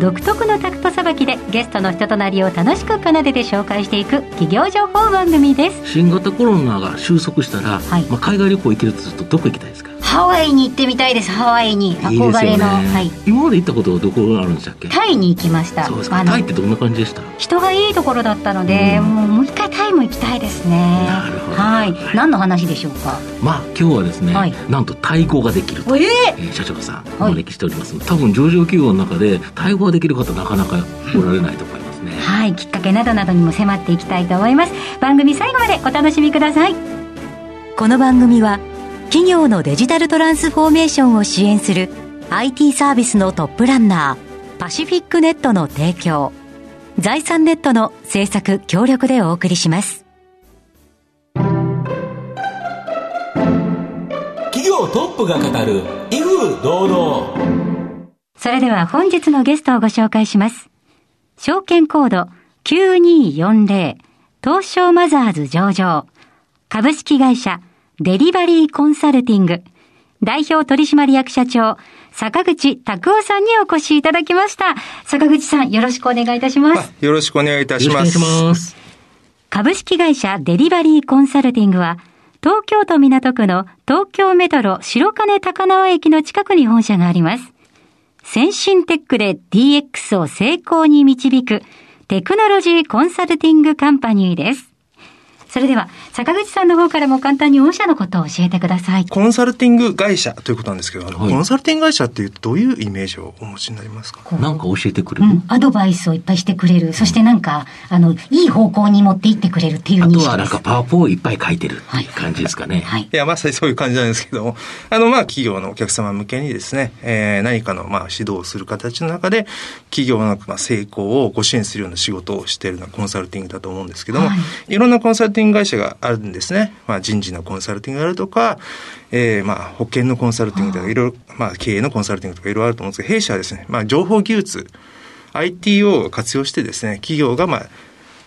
独特のタクトさばきでゲストの人となりを楽しく奏でて紹介していく企業情報番組です。新型コロナが収束したら、はい。まあ、海外旅行行けるとするとどこ行きたいですか？ハワイに行ってみたいですハワイに。憧れの。はい。今まで行ったことはどこがあるんでしたっけ？タイに行きました。そうですか。あのタイってどんな感じでした？人がいいところだったので、うん。もうもう一回タイも行きたいですね。なるほど。はい。はい。何の話でしょうか？まあ今日はですね、はい。なんとタイ語ができるとえええー。社長さんお招きしております、多分上場企業の中でタイ語ができる方なかなかおられないと思いますね、はい、きっかけなどなどにも迫っていきたいと思います。番組最後までお楽しみください。この番組は、企業のデジタルトランスフォーメーションを支援する IT サービスのトップランナー、パシフィックネットの提供、財産ネットの制作協力でお送りします。企業トップが語る威風堂々それでは本日のゲストをご紹介します。証券コード9240東証マザーズ上場株式会社デリバリーコンサルティング代表取締役社長坂口拓夫さんにお越しいただきました。坂口さんよろしくお願いいたします。よろしくお願いいたします。よろしくお願いします株式会社デリバリーコンサルティングは、東京都港区の東京メトロ白金高輪駅の近くに本社があります。先進テックで DX を成功に導くテクノロジーコンサルティングカンパニーです。それでは、坂口さんの方からも簡単に御社のことを教えてください。コンサルティング会社ということなんですけど、あのはいコンサルティング会社っていうとどういうイメージをお持ちになりますか？なんか教えてくれる、うん、アドバイスをいっぱいしてくれる。そしてなんか、あの、いい方向に持っていってくれるっていうあと認識です。はなんかパワポをいっぱい書いてるっていう感じですかね、はい。いや、まさにそういう感じなんですけども、あの、まあ、企業のお客様向けにですね、えー何かの、まあ、指導をする形の中で、企業の、まあ、成功をご支援するような仕事をしているのがコンサルティングだと思うんですけども、、はいろんなコンサルティング会社があるんですね。まあ、人事のコンサルティングがあるとか、えーまあ、保険のコンサルティングとか、い。ろいろ、まあ、経営のコンサルティングとかいろいろあると思うんですけど、弊社はですね、まあ、情報技術、IT を活用してですね、企業が、まあ、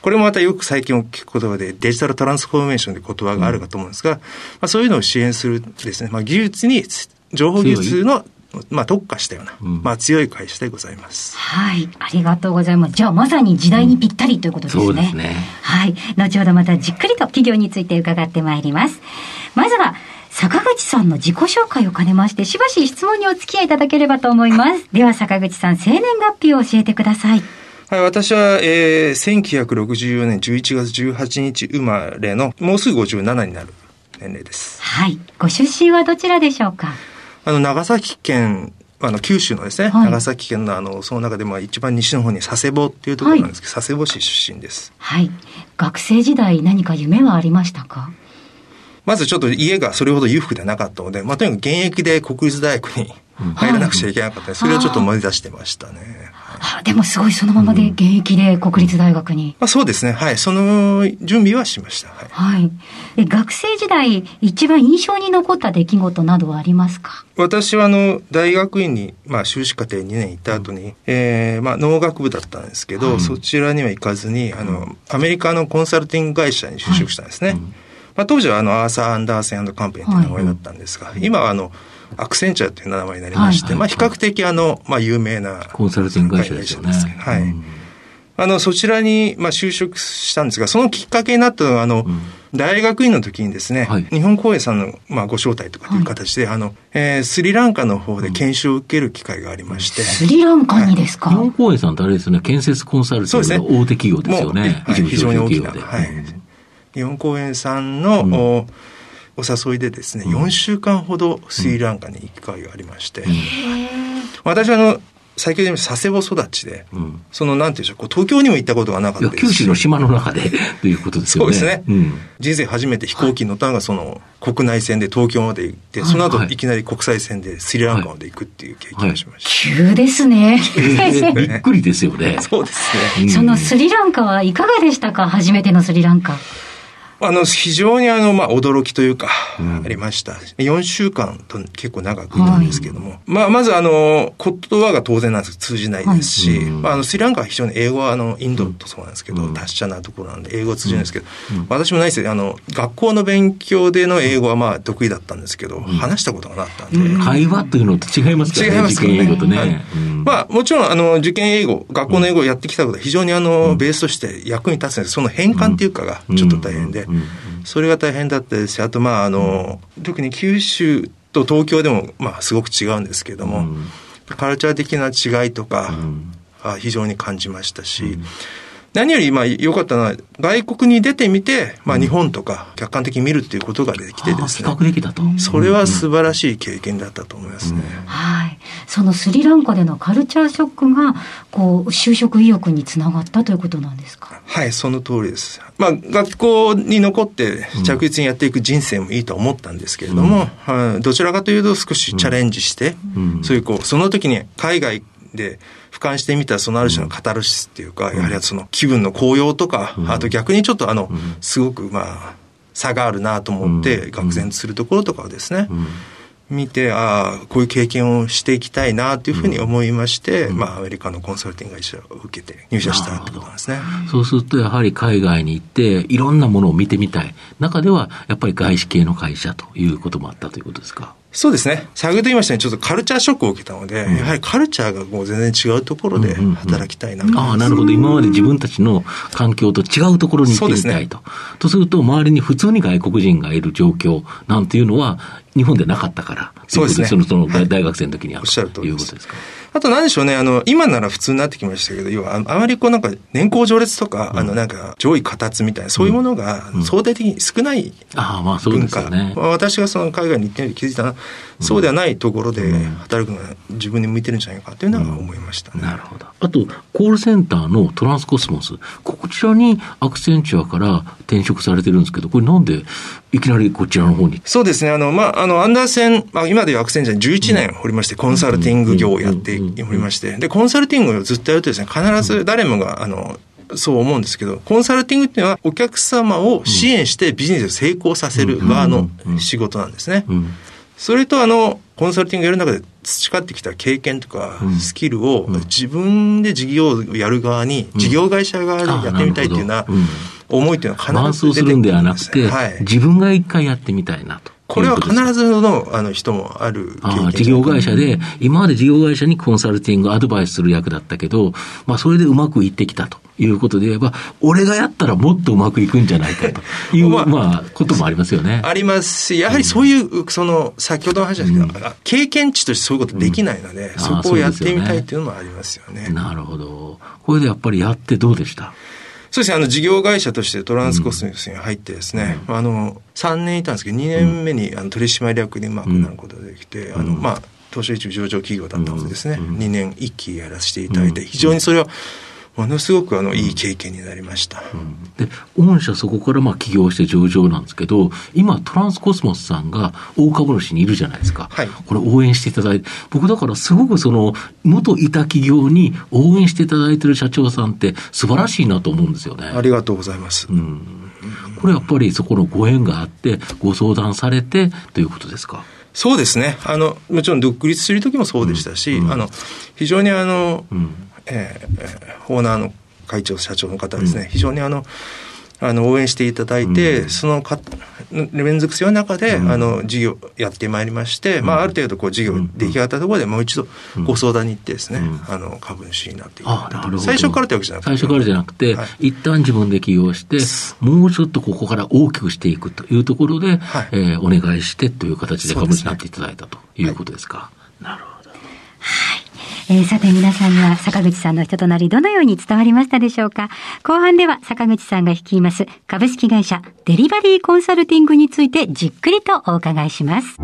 これもまたよく最近聞く言葉でデジタルトランスフォーメーションという言葉があるかと思うんですが、まあ、そういうのを支援するですね、まあ、技術に、情報技術の、まあ、特化したような、うんまあ、強い会社でございます。はい、ありがとうございます。じゃあまさに時代にぴったりということですね。そうですねはい、後ほどまたじっくりと企業について伺ってまいります。まずは、坂口さんの自己紹介を兼ねまして、しばし質問にお付き合いいただければと思います。では坂口さん、生年月日を教えてください。はい、私は、えー、1964年11月18日生まれの、もうすぐ57になる年齢です。はい、ご出身はどちらでしょうか？あの、長崎県、あの、九州のですね、はい。長崎県のあの、その中でも一番西の方に佐世保っていうところなんですけど、佐世保市出身です。はい、学生時代何か夢はありましたか？まずちょっと家がそれほど裕福ではなかったので、まあ、とにかく現役で国立大学に入らなくちゃいけなかったそれをちょっと思い出してましたね。あでもすごいそのままで現役で国立大学に。まあ、そうですね。はい。その準備はしました。はい。はい。え学生時代、一番印象に残った出来事などはありますか？私はあの、大学院に、まあ、修士課程2年行った後に、えーまあ、農学部だったんですけど、はいそちらには行かずに、あの、アメリカのコンサルティング会社に就職したんですね。まあ、当時はあの、アーサー・アンダーセンカンパニーという名前だったんですが、今はあの、アクセンチャーという名前になりまして、はいまあ、比較的あの、まあ、有名なコンサルティング会社ですよね。はい。うん。あの、そちらに、まあ、就職したんですが、そのきっかけになったのは、あの、ん。大学院の時にですね、はい。日本公演さんの、まあ、ご招待とかという形で、あの、えースリランカの方で研修を受ける機会がありまして、スリランカにですか、日本公園さんってあれですよね、建設コンサルティングの大手企業ですよね。もうはい非常に大きな、で。はい。日本公演さんの、うんおお誘いでですね、うん4週間ほどスリランカに行く機会がありまして、私はあの、先ほど言いました佐世保育ちで、うんその、なんていうんでしょう、こう東京にも行ったことがなかったですし九州の島の中で ということですよね。そうですね、うん。人生初めて飛行機に乗ったのがその国内線で東京まで行って、はいその後はいいきなり国際線でスリランカまで行くっていう経験をしました。急ですね。えーびっくりですよね。そうですね。うんそのスリランカはいかがでしたか？初めてのスリランカ。あの、非常にあの、まあ、驚きというか、ありました。4週間と結構長くいたんですけども。まあ、まずあの、言葉が当然なんですけど通じないですし、はいまあ、あの、スリランカは非常に英語はあの、インドとそうなんですけど、うん。達者なところなんで、英語は通じないんですけど、私もないですよ。あの、学校の勉強での英語はまあ、得意だったんですけど、話したことがなかったんで、会話というのと違いますからね。違いますよね。受験英語とね。はい。うん。まあ、もちろん、あの、受験英語、学校の英語をやってきたことは非常にあの、ベースとして役に立つんです。その変換っていうかがちょっと大変でうんうんうん、それが大変だったですし、あと、まあ、あの、特に九州と東京でも、まあ、すごく違うんですけれども、うん。カルチャー的な違いとか、非常に感じましたし、何よりまあ良かったのは、外国に出てみて、まあ日本とか客観的に見るっていうことができてですね、較できたと。それは素晴らしい経験だったと思いますね。はい。そのスリランカでのカルチャーショックが、こう、就職意欲につながったということなんですか？はい、その通りです。まあ、学校に残って着実にやっていく人生もいいと思ったんですけれども、はいどちらかというと少しチャレンジして、うん。そういうこう、その時に海外で俯瞰してみたそのある種のカタルシスっていうか、やはりその気分の高揚とか、あと逆にちょっとあの、すごくまあ、差があるなと思って、うん。愕然とするところとかをですね、うん。見て、ああ、こういう経験をしていきたいなというふうに思いまして、まあ、アメリカのコンサルティング会社を受けて入社したってことなんですね。そうすると、やはり海外に行って、いろんなものを見てみたい。中では、やっぱり外資系の会社ということもあったということですか？そうですね。先ほど言いましたように、ちょっとカルチャーショックを受けたので、やはりカルチャーがもう全然違うところでうんうんうん働きたいなとああ、なるほど。今まで自分たちの環境と違うところに行ってみたいと。とすると、周りに普通に外国人がいる状況なんていうのは、日本でなかったから。そうですねその、その大学生の時には。おっしゃるということですか。あと何でしょうね、あの、今なら普通になってきましたけど、要は、ああまりこうなんか、年功序列とか、あの、なんか、上位下達みたいな、そういうものが相対的に少ないああ、まあそう文化。ですよね。まあ私がその海外に行ってみて気づいたのは、そうではないところで働くのが自分に向いてるんじゃないかというのは思いましたね。なるほど。あと、コールセンターのトランスコスモス。こちらにアクセンチュアから転職されてるんですけど、これなんでいきなりこちらの方に。そうですね。あの、まあ、あの、アンダーセン、まあ、今でいうアクセンチャーに11年おりまして、コンサルティング業をやっておりまして、で、コンサルティングをずっとやるとですね、必ず誰もが、あの、そう思うんですけど、コンサルティングっていうのは、お客様を支援してビジネスを成功させる側の仕事なんですね。うん。それと、あの、コンサルティングやる中で培ってきた経験とかうん。スキルを自分で事業をやる側に、事業会社側でやってみたいっていうようなあなるほど。うん思いっていうのは必ず出てくるんではなくるんですね。て、はい。自分が一回やってみたいなと。これは必ずずのあの人もあるああ事業会社で、今まで事業会社にコンサルティング、アドバイスする役だったけど、まあそれでうまくいってきたということで言えば、俺がやったらもっとうまくいくんじゃないかという、まあまあ、こともありますよね。ありますし、やはりそういう、その、先ほどの話ですけど、経験値としてそういうことできないので、うんそこをやってみたいっていうのもありますよね。なるほど。これでやっぱりやってどうでした？そうですね、あの、事業会社としてトランスコスモスに入ってですね、あの、3年いたんですけど、2年目にあの取締役にうまくなることができて、あの、まあ、東証一部上場企業だったのでですね、2年一期やらせていただいて、非常にそれは、ものすごくあの、いい経験になりました。で、御社そこからまあ起業して上場なんですけど、今トランスコスモスさんが大株主にいるじゃないですか。はいこれ応援していただいて、僕だからすごくその、元いた企業に応援していただいてる社長さんって素晴らしいなと思うんですよね。ありがとうございます。うん。これやっぱりそこのご縁があって、ご相談されてということですか？そうですね。あの、もちろん独立する時もそうでしたし、あの、非常にあの、んえーえーオーナーの会長、社長の方ですね、非常にあの、あの、応援していただいて、そのか、連続性の中で、あの、事業やってまいりまして、まあ、ある程度、こう、事業出来上がったところでもう一度ご相談に行ってですね、あの、株主になっていくあなるほど。最初からってわけじゃなくて。最初からじゃなくて、はい。一旦自分で起業して、もうちょっとここから大きくしていくというところで、はい。えーお願いしてという形で株主になっていただいたということですか。なるほど。えーさて皆さんには坂口さんの人となりどのように伝わりましたでしょうか？後半では坂口さんが率います株式会社デリバリーコンサルティングについてじっくりとお伺いします。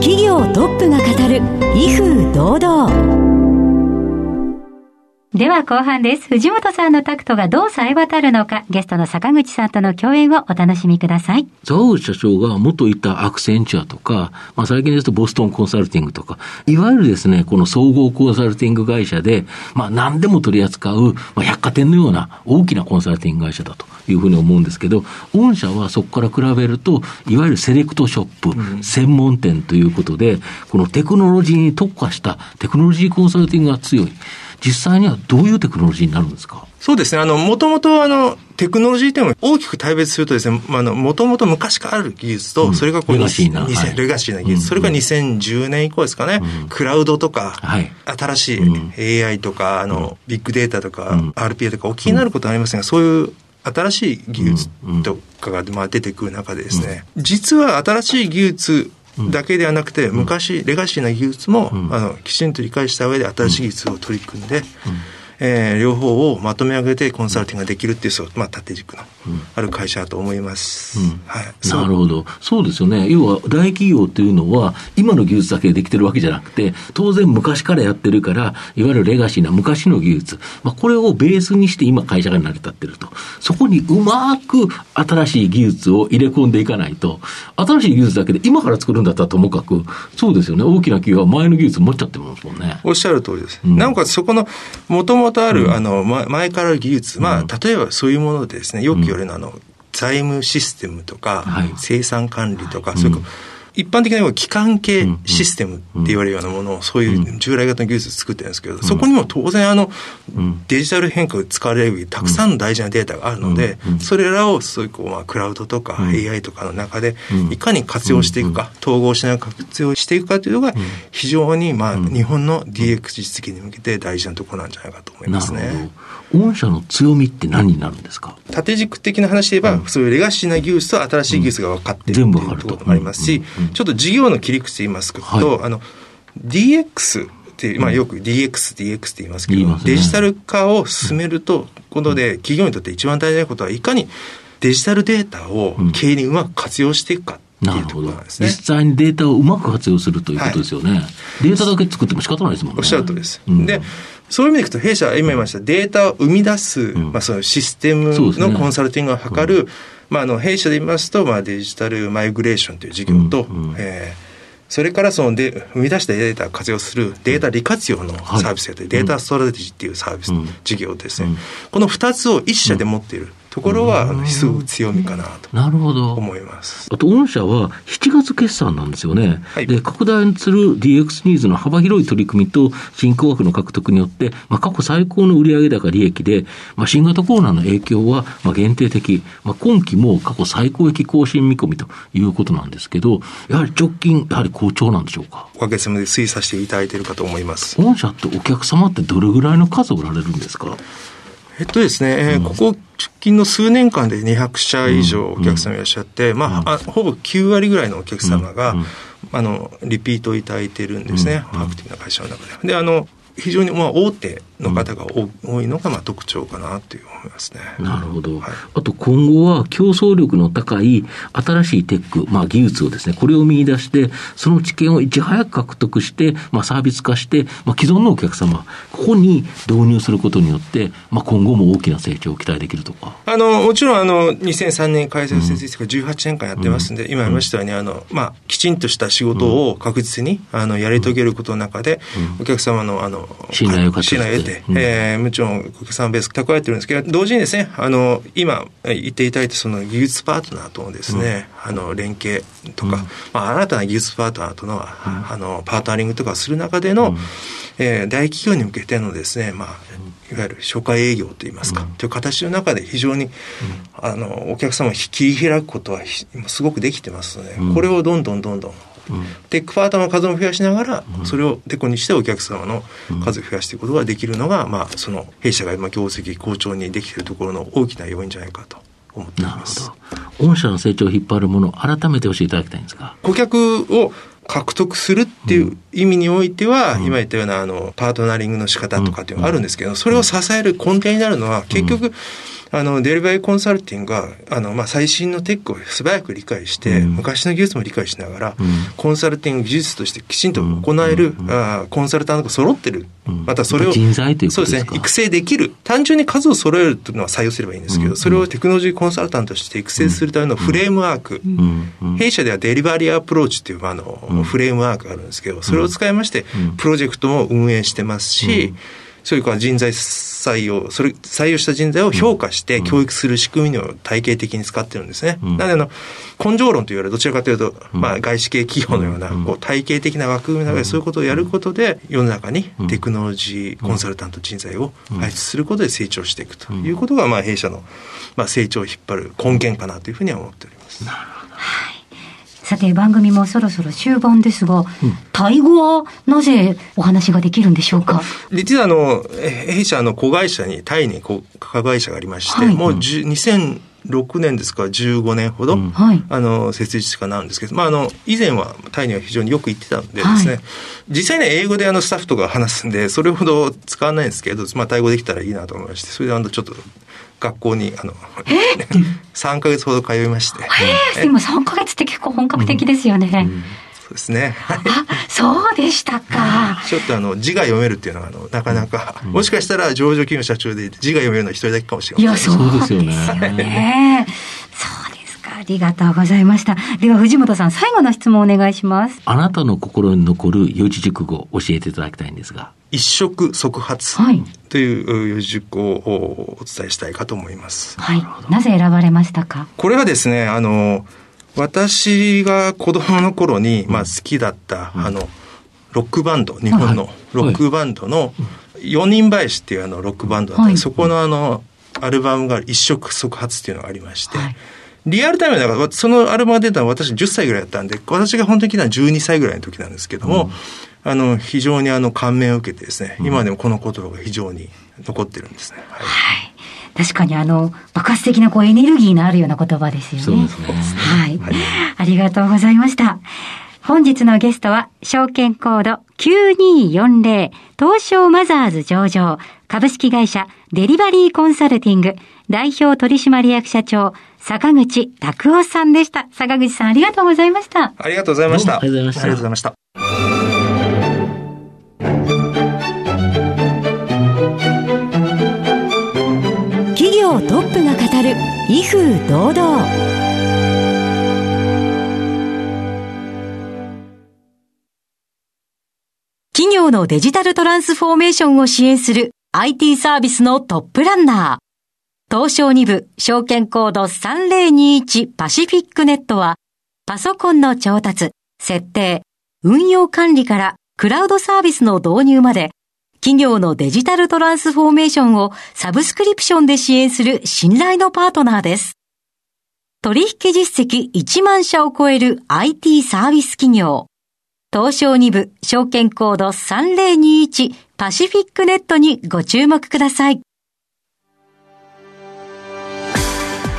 企業トップが語る威風堂々では後半です。藤本さんのタクトがどう冴え渡るのか、ゲストの坂口さんとの共演をお楽しみください。沢口社長が元いたアクセンチュアとか、まあ最近ですとボストンコンサルティングとか、いわゆるですね、この総合コンサルティング会社で、まあ何でも取り扱う、まあ、百貨店のような大きなコンサルティング会社だというふうに思うんですけど、御社はそこから比べると、いわゆるセレクトショップ、専門店ということで、このテクノロジーに特化したテクノロジーコンサルティングが強い。実際にはどういうテクノロジーになるんですか？そうですね。あの、もともとあの、テクノロジーというのは大きく大別するとですね、あの、もともと昔からある技術と、それがこう、レガシーな2000はい。レガシーな技術、それが2010年以降ですかね、クラウドとか、はい。新しい AI とか、あの、ビッグデータとか、RPA とかお気になることはありませんが、そういう新しい技術とかがまあ出てくる中でですね、実は新しい技術だけではなくて、昔、レガシーな技術も、あの、きちんと理解した上で新しい技術を取り組んで、えー両方をまとめ上げてコンサルティングができるっていう、そうまあ、縦軸のある会社だと思います。はい。そうなるほど。そうですよね。要は大企業っていうのは、今の技術だけでできてるわけじゃなくて、当然昔からやってるから、いわゆるレガシーな昔の技術、まあ、これをベースにして今会社が成り立ってると。そこにうまく新しい技術を入れ込んでいかないと、新しい技術だけで今から作るんだったらともかく、そうですよね。大きな企業は前の技術持っちゃってますもんね。おっしゃる通りです。んなおかつそこの、もともとある、あの、ま前からある技術、まあ、例えばそういうものでですね、よく言われるのは、あの、財務システムとか、はい。生産管理とか、そういう一般的な機関系システムって言われるようなものを、そういう従来型の技術を作ってるんですけど、そこにも当然あの、デジタル変革で使われるたくさんの大事なデータがあるので、それらをそういうこう、まあ、クラウドとか AI とかの中で、いかに活用していくか、統合しながら活用していくかというのが、非常に、まあ、日本の DX 実現に向けて大事なところなんじゃないかと思いますね。御社の強みって何になるんですか？縦軸的な話で言えば、そういうレガシーな技術と新しい技術が分かっているっていうところもありますし、ちょっと事業の切り口で言いますと、はい。あの、DX って、まあよく DX、DX って言いますけど、ね。デジタル化を進めると、ことで企業にとって一番大事なことは、いかにデジタルデータを経営にうまく活用していくかっていうとこなるほどろなんですね。実。際にデータをうまく活用するということですよね。データだけ作っても仕方ないですもんね。おっしゃる通りです。うん。で、そういう意味でいくと、弊社は今言いました、データを生み出す、まあ、そのシステムのコンサルティングを図る、まあ、あの、弊社で言いますと、まあ、デジタルマイグレーションという事業と、えーそれからそので生み出したデータを活用するデータ利活用のサービスやデータストラテジーっていうサービス、事業ですね、この二つを一社で持っているところは、すごく強みかなとなるほど。思います。あと、御社は7月決算なんですよね。はいで、拡大する DX ニーズの幅広い取り組みと新興枠の獲得によって、まあ、過去最高の売上高利益で、まあ、新型コロナの影響はまあ限定的、まあ、今期も過去最高益更新見込みということなんですけど、やはり直近、やはり好調なんでしょうか？おかげさまで推査していただいているかと思います。御社ってお客様ってどれぐらいの数おられるんですか？えっとですね、えーここ直近の数年間で200社以上お客様いらっしゃって、まあ、あほぼ9割ぐらいのお客様が、あの、リピートいただいてるんですね、アクティブな会社の中で。で、あの、非常にまあ大手の方が多多いのがまあ特徴かなという思いますね。なるほど。はいあと今後は競争力の高い新しいテック、まあ技術をですね、これを見出して、その知見をいち早く獲得して、まあサービス化して、まあ既存のお客様、ここに導入することによって、まあ今後も大きな成長を期待できるとか。あの、もちろん、あの、2003年開催設立から18年間やってますんで、今言いましたように、あの、まあ、きちんとした仕事を確実に、あの、やり遂げることの中で、お客様の、あの、信頼を勝ち信頼を得て、うんえーもちろん、お客様ベース蓄えてるんですけど、同時にですね、あの、今言っていただいたその技術パートナーとのですね、あの、連携とか、まあ、新たな技術パートナーとの、あの、パートナリングとかをする中での、えー大企業に向けてのですね、まあ、いわゆる初回営業といいますか、という形の中で非常に、あの、お客様を切り開くことはひすごくできてますので、これをどんどんどんどん、テックパートの数も増やしながら、それをテコにしてお客様の数を増やしていくことができるのが、まあ、その弊社が今業績好調にできているところの大きな要因じゃないかと思っていなるほます。ど。御社の成長を引っ張るものを改めて教えていただきたいんですが。顧客を獲得するっていう意味においては、今言ったようなあのパートナリングの仕方とかっていうのがあるんですけど、それを支える根底になるのは結局、あの、デリバリーコンサルティングが、あの、まあ、最新のテックを素早く理解して、うん。昔の技術も理解しながら、ん。コンサルティング技術としてきちんと行える、あーコンサルタントが揃ってる。うん。またそれを、人材というそうですね、育成できる。単純に数を揃えるというのは採用すればいいんですけど、うん。それをテクノロジーコンサルタントとして育成するためのフレームワーク。うん。うん。弊社ではデリバリーアプローチっていうあの、うん。フレームワークがあるんですけど、それを使いましてうん、プロジェクトも運営してますし、そういうか人材採用、それ、採用した人材を評価して教育する仕組みを体系的に使ってるんですね。うん。なのであの、根性論というよりはどちらかというと、うん。まあ外資系企業のような、うん。こう体系的な枠組みの中でそういうことをやることで、世の中にうん。テクノロジーコンサルタント人材を輩出することで成長していくということが、まあ弊社の、まあ成長を引っ張る根源かなというふうには思っております。さて番組もそろそろ終盤ですが、タイ語はなぜお話ができるんでしょうか？実はあの、え弊社の子会社に、タイに子会社がありまして、はい。もう10 2006年ですから15年ほど、うん。はい。あの、設立かなるんですけど、まあ、あの、以前はタイには非常によく行ってたんでですね、はい。実際に英語であのスタッフとか話すんで、それほど使わないんですけど、まあ、タイ語できたらいいなと思いまして、それであの、ちょっと、学校に、あの、3 ヶ月ほど通いまして、えー、でも3ヶ月って結構本格的ですよね。そうですね。はいあ、そうでしたか。ちょっとあの字が読めるっていうのはあのなかなか、もしかしたら上場企業の社長で字が読めるのは一人だけかもしれません。いや、そうですよねね。そうですか。ありがとうございました。では、藤本さん、最後の質問お願いします。あなたの心に残る四字熟語を教えていただきたいんですが。一触即発はいという四字熟語をお伝えしたいかと思います。はい。なぜ選ばれましたか？これはですね、あの、私が子供の頃に、まあ好きだった、あの、ロックバンド、日本のロックバンドの四人林っていうあのロックバンドだった。はい。そこのあの、アルバムが一触即発っていうのがありまして、はい。リアルタイムだから、そのアルバムが出たのは私10歳ぐらいだったんで、私が本当に聞いたのは12歳ぐらいの時なんですけども、あの、非常にあの、感銘を受けてですね、今でもこの言葉が非常に残ってるんですね。はい。はい。確かにあの、爆発的なこうエネルギーのあるような言葉ですよね。そうですねはい。ありがとうございました。本日のゲストは、証券コード9240東証マザーズ上場株式会社デリバリーコンサルティング代表取締役社長坂口拓夫さんでした。坂口さんありがとうございました。ありがとうございました。どうもありがとうございましたありがとうございました。威風堂々企業のデジタルトランスフォーメーションを支援する IT サービスのトップランナー。東証2部証券コード3021パシフィックネットはパソコンの調達、設定、運用管理からクラウドサービスの導入まで企業のデジタルトランスフォーメーションをサブスクリプションで支援する信頼のパートナーです。取引実績1万社を超える IT サービス企業。東証2部証券コード3021パシフィックネットにご注目ください。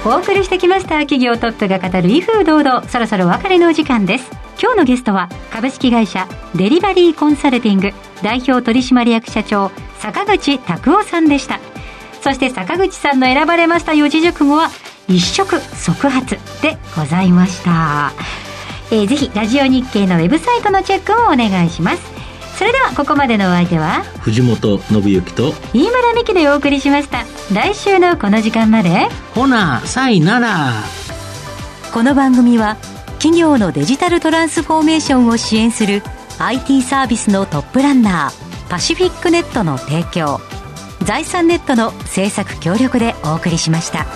お送りしてきました企業トップが語る威風堂々。そろそろお別れのお時間です。今日のゲストは株式会社デリバリーコンサルティング代表取締役社長坂口拓夫さんでした。そして坂口さんの選ばれました四字熟語は一触即発でございました、えーぜひラジオ日経のウェブサイトのチェックをお願いします。それではここまでのお相手は藤本信之と、飯村美希でお送りしました来週のこの時間までほな、さいなら。この番組は企業のデジタルトランスフォーメーションを支援する IT サービスのトップランナーパシフィックネットの提供財産ネットの制作協力でお送りしました。